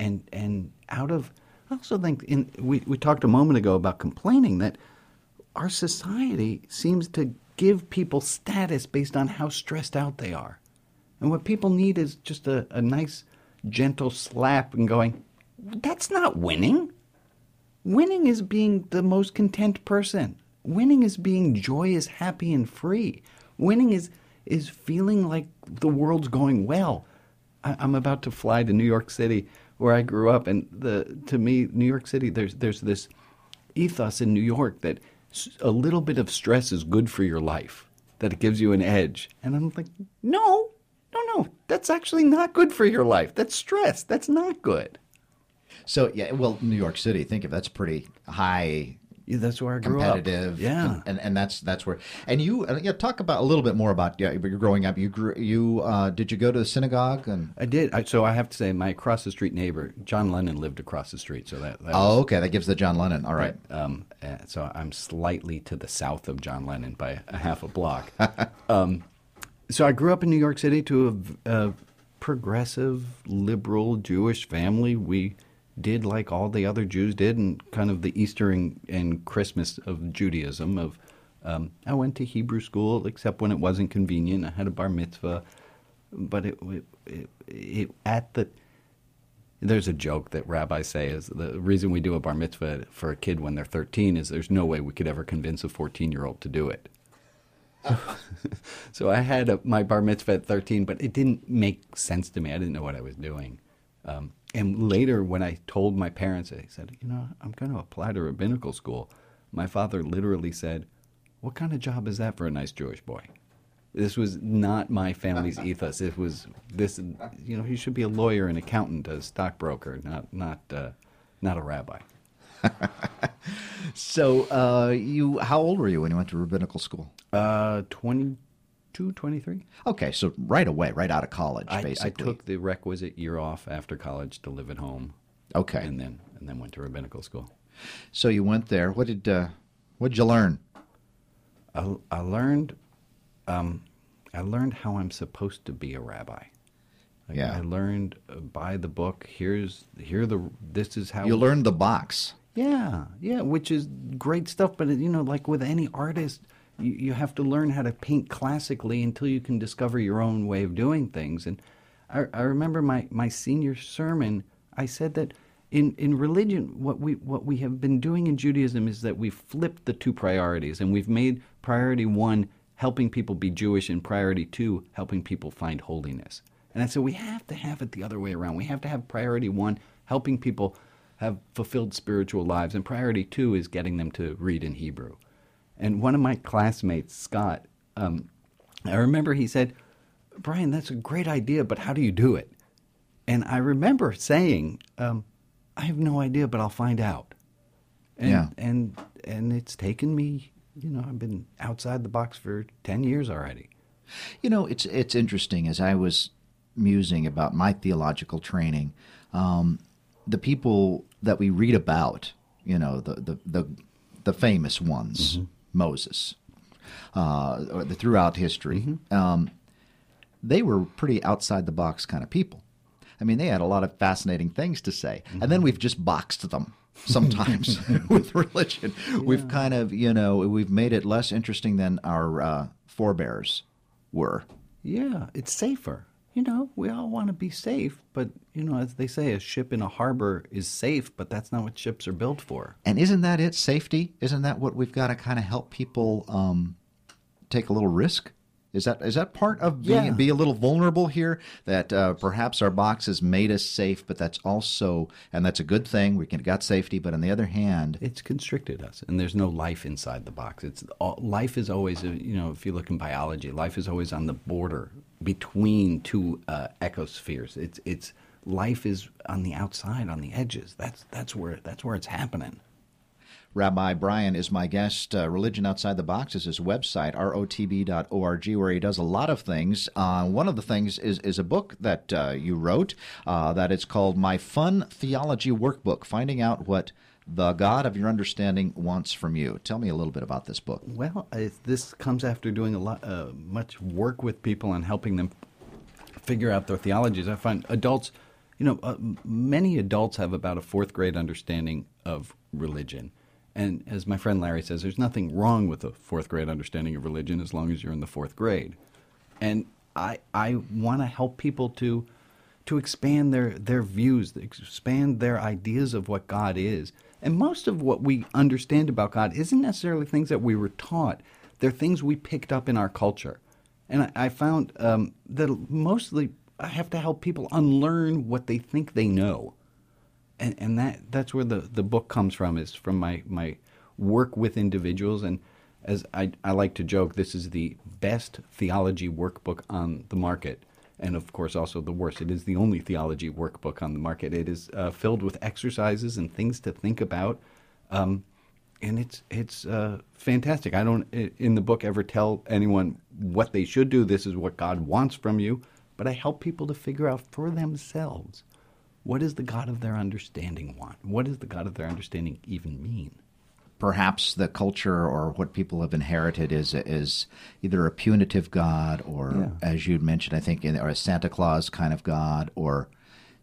Speaker 3: and and out of. I also think in we we talked a moment ago about complaining that our society seems to give people status based on how stressed out they are. And what people need is just a, a nice, gentle slap and going, that's not winning. Winning is being the most content person. Winning is being joyous, happy, and free. Winning is, is feeling like the world's going well. I, I'm about to fly to New York City, where I grew up, and the to me, New York City, there's there's this ethos in New York that a little bit of stress is good for your life, that it gives you an edge. And I'm like, no, no, no, that's actually not good for your life. That's stress. That's not good.
Speaker 1: So yeah, well, New York City, think of that's pretty high
Speaker 3: that's where I grew
Speaker 1: competitive.
Speaker 3: up. Yeah.
Speaker 1: and, and that's that's where. And you, yeah, talk about a little bit more about yeah, you're growing up. You grew, you uh, did you go to the synagogue and?
Speaker 3: I did. I, so I have to say, my across the street neighbor, John Lennon, lived across the street. So that, that
Speaker 1: Oh,
Speaker 3: was,
Speaker 1: okay, that gives the John Lennon. All right.
Speaker 3: Um, uh, so I'm slightly to the south of John Lennon by a half a block. um, so I grew up in New York City to a, a progressive, liberal Jewish family. We did like all the other Jews did, and kind of the Easter and, and Christmas of Judaism. Of um, I went to Hebrew school, except when it wasn't convenient. I had a bar mitzvah, but it, it, it, it at the there's a joke that rabbis say is the reason we do a bar mitzvah for a kid when they're 13 is there's no way we could ever convince a 14 year old to do it. so I had a, my bar mitzvah at 13, but it didn't make sense to me. I didn't know what I was doing. Um, and later, when I told my parents, I said, you know, I'm going to apply to rabbinical school. My father literally said, "What kind of job is that for a nice Jewish boy?" This was not my family's ethos. It was this, you know, he should be a lawyer, an accountant, a stockbroker, not not uh, not a rabbi.
Speaker 1: So uh, you, how old were you when you went to rabbinical school?
Speaker 3: Uh, 22, 23.
Speaker 1: Okay, so right away, right out of college,
Speaker 3: I, I took the requisite year off after college to live at home.
Speaker 1: Okay.
Speaker 3: and then and then went to rabbinical school.
Speaker 1: So you went there. What did uh, what did you learn?
Speaker 3: I, I learned, um, I learned how I'm supposed to be a rabbi. Like,
Speaker 1: Yeah.
Speaker 3: I learned uh, by the book. Here's here the this is how
Speaker 1: You learned the box.
Speaker 3: Yeah, yeah, which is great stuff. But you know, like with any artist, you, you have to learn how to paint classically until you can discover your own way of doing things. And I, I remember my, my senior sermon. I said that in, in religion, what we what we have been doing in Judaism is that we've flipped the two priorities, and we've made priority one helping people be Jewish, and priority two helping people find holiness. And I said we have to have it the other way around. We have to have priority one helping people have fulfilled spiritual lives, and priority two is getting them to read in Hebrew. And one of my classmates, Scott, um, I remember he said, Brian, that's a great idea, but how do you do it? And I remember saying, um, I have no idea, but I'll find out. And,
Speaker 1: Yeah.
Speaker 3: And, and it's taken me, you know, I've been outside the box for 10 years already.
Speaker 1: You know, it's it's interesting as I was musing about my theological training. Um, the people that we read about, you know, the the the, the famous ones, Moses, uh, throughout history, um, they were pretty outside the box kind of people. I mean, they had a lot of fascinating things to say, and then we've just boxed them sometimes with religion. We've kind of, you know, we've made it less interesting than our uh, forebears were.
Speaker 3: Yeah, it's safer. You know, we all want to be safe, but you know, as they say, a ship in a harbor is safe, but that's not what ships are built for.
Speaker 1: And isn't that it? Safety? Isn't that what we've got to kind of help people um, take a little risk? Is that is that part of being
Speaker 3: Yeah.
Speaker 1: be a little vulnerable here? That uh, perhaps our box has made us safe, but that's also and that's a good thing. We can got safety, but on the other hand,
Speaker 3: It's constricted us, and there's no life inside the box. It's all, life is always, uh, you know, if you look in biology, life is always on the border between two uh, ecospheres. It's it's life is on the outside, on the edges. That's that's where that's where it's happening.
Speaker 1: Rabbi Brian is my guest. Uh, Religion Outside the Box is his website, rotb.org, where he does a lot of things. Uh, one of the things is, is a book that uh, you wrote uh, that is called My Fun Theology Workbook Finding Out What the God of Your Understanding Wants from You. Tell me a little bit about this book.
Speaker 3: Well, this comes after doing a lot, uh, much work with people and helping them figure out their theologies. I find adults, you know, uh, many adults have about a fourth grade understanding of religion. And as my friend Larry says, there's nothing wrong with a fourth grade understanding of religion as long as you're in the fourth grade. And I, I want to help people to, to expand their, their views, expand their ideas of what God is. And most of what we understand about God isn't necessarily things that we were taught, they're things we picked up in our culture. And I, I found um, that mostly I have to help people unlearn what they think they know. And, and that, that's where the, the book comes from, is from my, my work with individuals. And as I, I like to joke, this is the best theology workbook on the market. And of course, also the worst. It is the only theology workbook on the market. It is uh, filled with exercises and things to think about. Um, and it's it's uh, fantastic. I don't in the book ever tell anyone what they should do. This is what God wants from you, but I help people to figure out for themselves what does the God of their understanding want. What does the God of their understanding even mean?
Speaker 1: Perhaps the culture or what people have inherited is is either a punitive God or,
Speaker 3: Yeah.
Speaker 1: as you'd mentioned, I think, or a Santa Claus kind of God or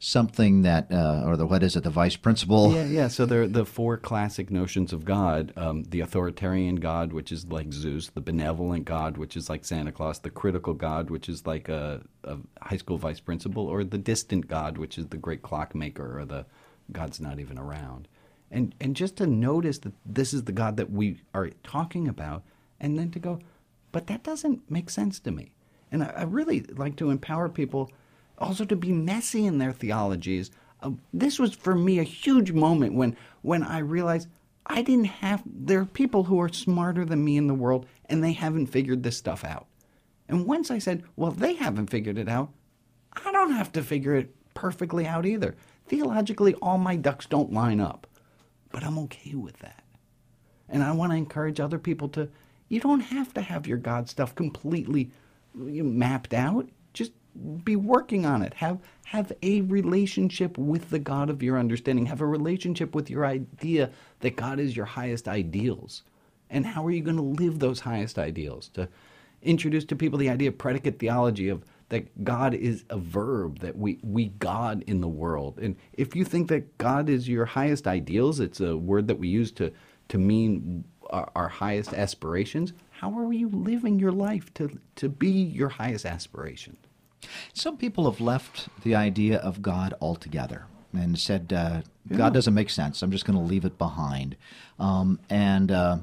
Speaker 1: something that, uh, or the what is it, the vice principal?
Speaker 3: Yeah, yeah. So there are the four classic notions of God: um, the authoritarian God, which is like Zeus; the benevolent God, which is like Santa Claus; the critical God, which is like a, a high school vice principal; or the distant God, which is the great clockmaker, or the God's not even around. And and just to notice that this is the God that we are talking about, and then to go, but that doesn't make sense to me. And I, I really like to empower people also to be messy in their theologies. Uh, this was for me a huge moment when when I realized I didn't have. There are people who are smarter than me in the world, and they haven't figured this stuff out. And once I said, "Well, they haven't figured it out," I don't have to figure it perfectly out either. Theologically, all my ducks don't line up, but I'm okay with that. And I want to encourage other people to, you don't have to have your God stuff completely mapped out. Be working on it. Have have a relationship with the God of your understanding. Have a relationship with your idea that God is your highest ideals. And how are you going to live those highest ideals? To introduce to people the idea of predicate theology of that God is a verb, that we, we God in the world. And if you think that God is your highest ideals, it's a word that we use to, to mean our, our highest aspirations, how are you living your life to, to be your highest aspiration?
Speaker 1: Some people have left the idea of God altogether and said, uh, God doesn't make sense. I'm just going to leave it behind. Um, and, uh,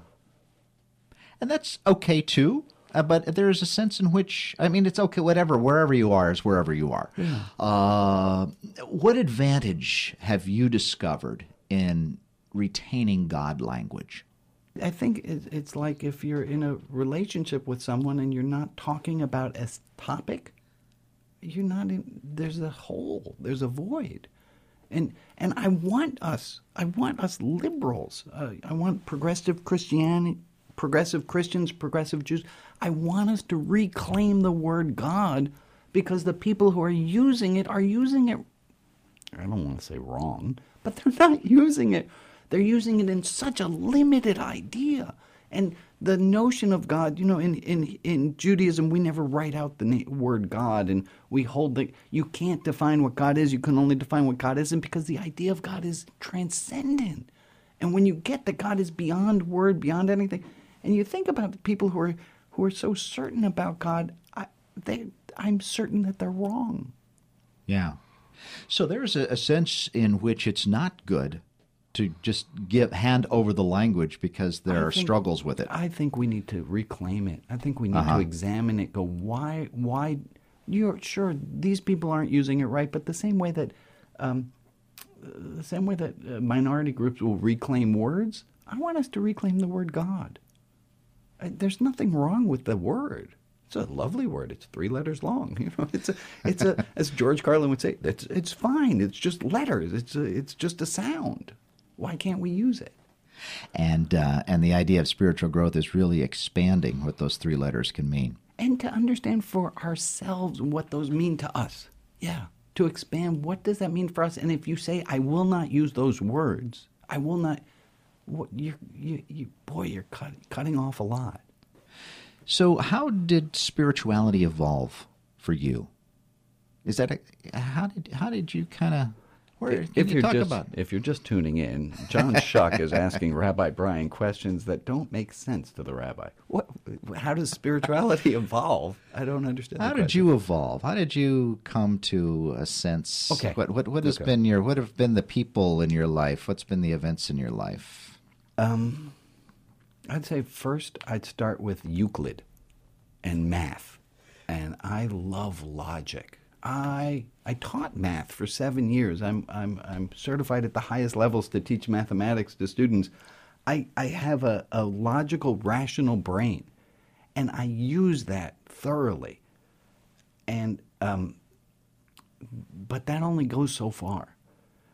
Speaker 1: and that's okay too. Uh, but there's a sense in which, I mean, it's okay, whatever, wherever you are is wherever you are. Uh, what advantage have you discovered in retaining God language?
Speaker 3: I think it's like if you're in a relationship with someone and you're not talking about a topic, you're not in. There's a hole. There's a void, and and I want us. I want us liberals. Uh, I want progressive Christianity, progressive Christians, progressive Jews. I want us to reclaim the word God because the people who are using it are using it I don't want to say wrong, but they're not using it. They're using it in such a limited idea. And the notion of God, you know, in, in, in Judaism, we never write out the word God, and we hold that you can't define what God is. You can only define what God isn't because the idea of God is transcendent. And when you get that God is beyond word, beyond anything, and you think about the people who are who are so certain about God, I, they, I'm certain that they're wrong.
Speaker 1: Yeah. So there's a, a sense in which it's not good to just give hand over the language because there
Speaker 3: I
Speaker 1: are
Speaker 3: think-
Speaker 1: struggles with it.
Speaker 3: I think we need to reclaim it. I think we need
Speaker 1: Uh-huh.
Speaker 3: to examine it. Go why why you're sure these people aren't using it right, but the same way that um, the same way that uh, minority groups will reclaim words, I want us to reclaim the word God. Uh, There's nothing wrong with the word. It's a lovely word. It's three letters long. You know, it's a, it's a, as George Carlin would say, it's, it's fine. It's just letters. It's a, it's just a sound. Why can't we use it?
Speaker 1: and uh, and the idea of spiritual growth is really expanding what those three letters can mean.
Speaker 3: and to understand for ourselves what those mean to us. Yeah, to expand what does that mean for us? And if you say, "I will not use those words," I will not. What you you you boy, you're cut, cutting off a lot.
Speaker 1: So, how did spirituality evolve for you? Is that a, how did how did you kind of where
Speaker 3: if
Speaker 1: you
Speaker 3: you're
Speaker 1: talk
Speaker 3: just
Speaker 1: about?
Speaker 3: if you're just tuning in, John Shuck is asking Rabbi Brian questions that don't make sense to the rabbi. What? How does spirituality evolve? I don't understand.
Speaker 1: How did
Speaker 3: question.
Speaker 1: you evolve? How did you come to a sense?
Speaker 3: Okay.
Speaker 1: What what what has
Speaker 3: Okay.
Speaker 1: been your what have been the people in your life? What's been the events in your life?
Speaker 3: Um, I'd say first I'd start with Euclid and math, and I love logic. I I taught math for seven years. I'm I'm I'm certified at the highest levels to teach mathematics to students. I I have a, a logical, rational brain, and I use that thoroughly. And um, but that only goes so far.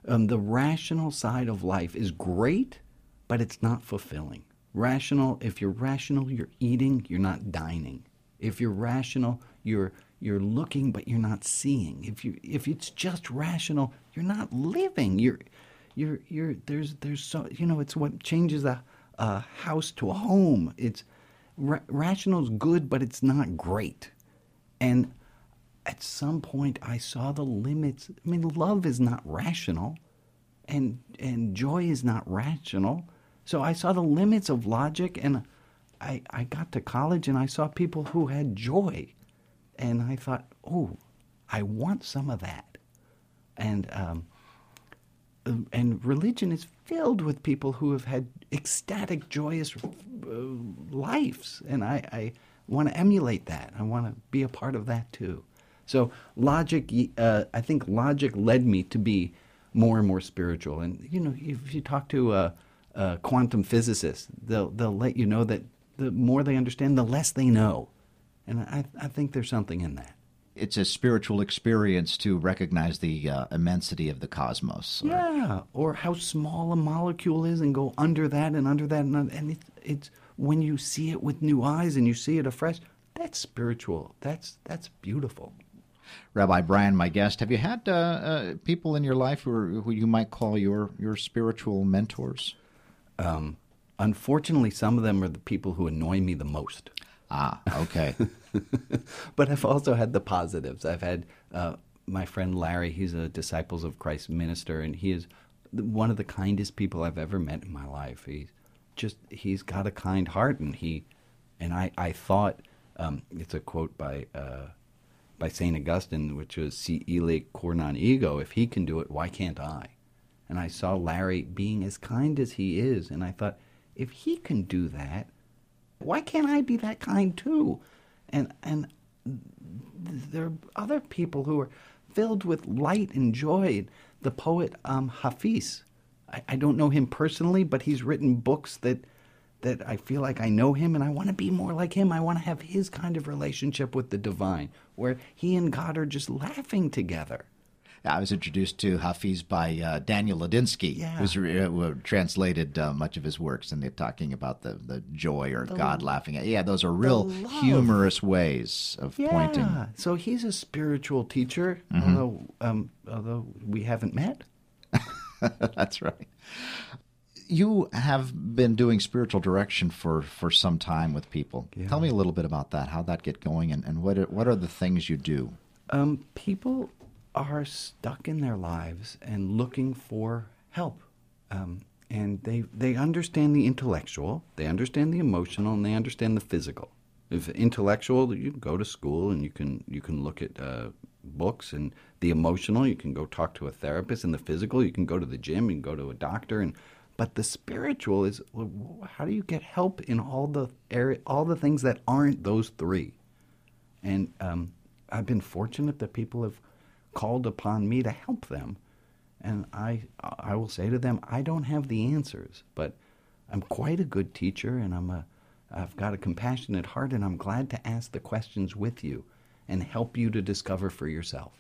Speaker 3: Um, the rational side of life is great, but it's not fulfilling. Rational, if you're rational, you're eating, you're not dining. If you're rational, you're you're looking, but you're not seeing. If you if it's just rational, you're not living. You're you're you're there's there's so you know it's what changes a, a house to a home. It's ra- rational's good, but it's not great. And at some point I saw the limits. I mean, love is not rational and and joy is not rational. So I saw the limits of logic and I I got to college and I saw people who had joy. And I thought, "Oh, I want some of that." And um um, and religion is filled with people who have had ecstatic, joyous uh, lives, and I, I want to emulate that. I want to be a part of that too. So logic, uh, I think logic led me to be more and more spiritual. And you know, if you talk to a, a quantum physicist, they'll they'll let you know that the more they understand, the less they know, and I, I think there's something in that.
Speaker 1: It's a spiritual experience to recognize the uh, immensity of the cosmos. or-
Speaker 3: Yeah, or how small a molecule is, and go under that and under that, and, and it's it's when you see it with new eyes and you see it afresh. That's spiritual. That's that's beautiful.
Speaker 1: Rabbi Brian, my guest, have you had uh, uh, people in your life who, are, who you might call your, your spiritual mentors?
Speaker 3: Um, unfortunately, some of them are the people who annoy me the most.
Speaker 1: Ah, okay.
Speaker 3: but I've also had the positives. I've had uh, my friend Larry. He's a Disciples of Christ minister, and he is one of the kindest people I've ever met in my life. He's just he's got a kind heart, and he and I I thought um, it's a quote by uh, by Saint Augustine, which was "Si ille cor non ego." If he can do it, why can't I? And I saw Larry being as kind as he is, and I thought, if he can do that, why can't I be that kind too? And and there are other people who are filled with light and joy. The poet um, Hafiz, I, I don't know him personally, but he's written books that that I feel like I know him, and I want to be more like him. I want to have his kind of relationship with the divine, where he and God are just laughing together.
Speaker 1: I was introduced to Hafiz by uh, Daniel Ladinsky,
Speaker 3: Yeah.
Speaker 1: who's re- uh, translated uh, much of his works, and they're talking about the, the joy or God laughing at. Yeah, those are real humorous ways of pointing.
Speaker 3: Yeah. So he's a spiritual teacher,
Speaker 1: Mm-hmm.
Speaker 3: although um, although we haven't met.
Speaker 1: That's right. You have been doing spiritual direction for, for some time with people.
Speaker 3: Yeah.
Speaker 1: Tell me a little bit about that, how that get going, and, and what are, what are the things you do?
Speaker 3: Um, people are stuck in their lives and looking for help. Um, and they, they understand the intellectual, they understand the emotional, and they understand the physical. If intellectual, you go to school and you can you can look at uh, books and the emotional, you can go talk to a therapist, and the physical, you can go to the gym, you can go to a doctor, and but the spiritual is how do you get help in all the area, all the things that aren't those three? And um, I've been fortunate that people have called upon me to help them, and I I will say to them, I don't have the answers, but I'm quite a good teacher, and I'm a I've got a compassionate heart, and I'm glad to ask the questions with you and help you to discover for yourself.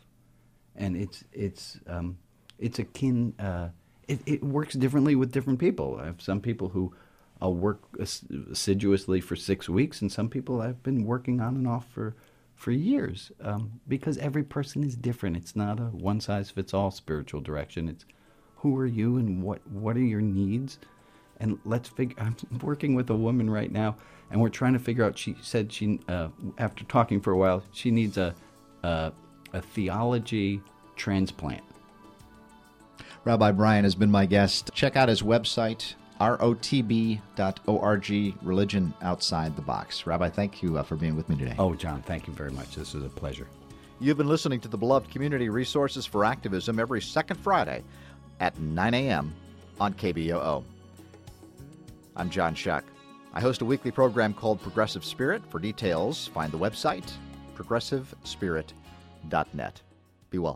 Speaker 3: And it's it's um, it's akin. Uh, it, it works differently with different people. I have some people who I'll work assiduously for six weeks, and some people I've been working on and off for for years um, because every person is different. It's not a one size fits all spiritual direction. It's who are you and what what are your needs, and let's figure. I'm working with a woman right now and we're trying to figure out. She said she, uh, after talking for a while, she needs a, a, a theology transplant.
Speaker 1: Rabbi Brian has been my guest. Check out his website, rotb.org, Religion Outside the Box. Rabbi, thank you uh, for being with me today.
Speaker 3: Oh, John, thank you very much. This was a pleasure.
Speaker 1: You've been listening to the Beloved Community Resources for Activism every second Friday at 9 a.m. on KBOO. I'm John Shuck. I host a weekly program called Progressive Spirit. For details, find the website progressivespirit.net. Be well.